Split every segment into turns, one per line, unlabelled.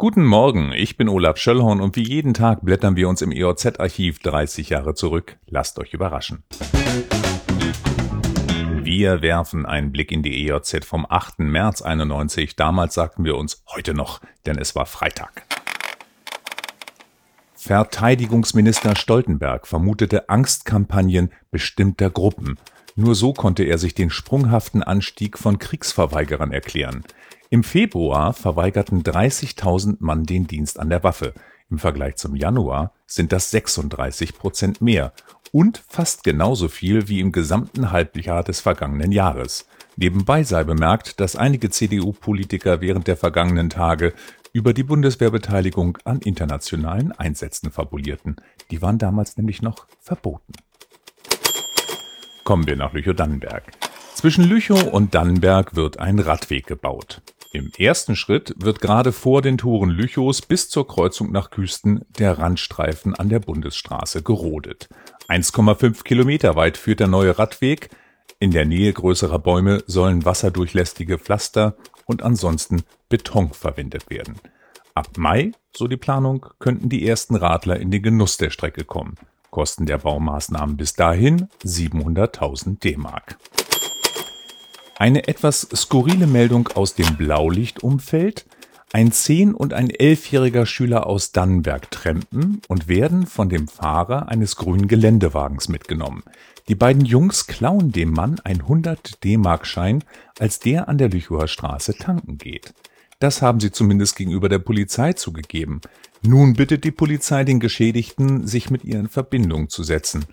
Guten Morgen, ich bin Olaf Schöllhorn und wie jeden Tag blättern wir uns im EOZ-Archiv 30 Jahre zurück. Lasst euch überraschen. Wir werfen einen Blick in die EOZ vom 8. März 91. Damals sagten wir uns heute noch, denn es war Freitag. Verteidigungsminister Stoltenberg vermutete Angstkampagnen bestimmter Gruppen. Nur so konnte er sich den sprunghaften Anstieg von Kriegsverweigerern erklären. Im Februar verweigerten 30.000 Mann den Dienst an der Waffe. Im Vergleich zum Januar sind das 36 Prozent mehr und fast genauso viel wie im gesamten Halbjahr des vergangenen Jahres. Nebenbei sei bemerkt, dass einige CDU-Politiker während der vergangenen Tage über die Bundeswehrbeteiligung an internationalen Einsätzen fabulierten. Die waren damals nämlich noch verboten. Kommen wir nach Lüchow-Dannenberg. Zwischen Lüchow und Dannenberg wird ein Radweg gebaut. Im ersten Schritt wird gerade vor den Toren Lüchows bis zur Kreuzung nach Küsten der Randstreifen an der Bundesstraße gerodet. 1,5 Kilometer weit führt der neue Radweg. In der Nähe größerer Bäume sollen wasserdurchlässige Pflaster und ansonsten Beton verwendet werden. Ab Mai, so die Planung, könnten die ersten Radler in den Genuss der Strecke kommen. Kosten der Baumaßnahmen bis dahin 700.000 D-Mark. Eine etwas skurrile Meldung aus dem Blaulichtumfeld. Ein 10- und ein 11-jähriger Schüler aus Dannenberg trampen und werden von dem Fahrer eines grünen Geländewagens mitgenommen. Die beiden Jungs klauen dem Mann ein 100 D-Mark-Schein, als der an der Lüchower Straße tanken geht. Das haben sie zumindest gegenüber der Polizei zugegeben. Nun bittet die Polizei den Geschädigten, sich mit ihr in Verbindung zu setzen.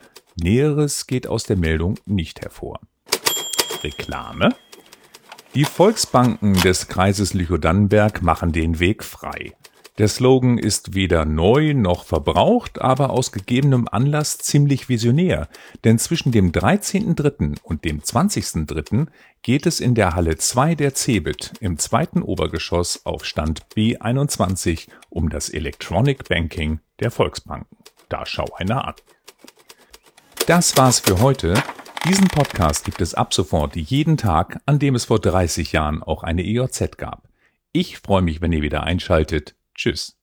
Näheres geht aus der Meldung nicht hervor. Reklame. Die Volksbanken des Kreises Lüchow-Dannenberg machen den Weg frei. Der Slogan ist weder neu noch verbraucht, aber aus gegebenem Anlass ziemlich visionär, denn zwischen dem 13.3. und dem 20.3. geht es in der Halle 2 der CeBIT im zweiten Obergeschoss auf Stand B21 um das Electronic Banking der Volksbanken. Da schau einer an. Das war's für heute. Diesen Podcast gibt es ab sofort jeden Tag, an dem es vor 30 Jahren auch eine EOZ gab. Ich freue mich, wenn ihr wieder einschaltet. Tschüss.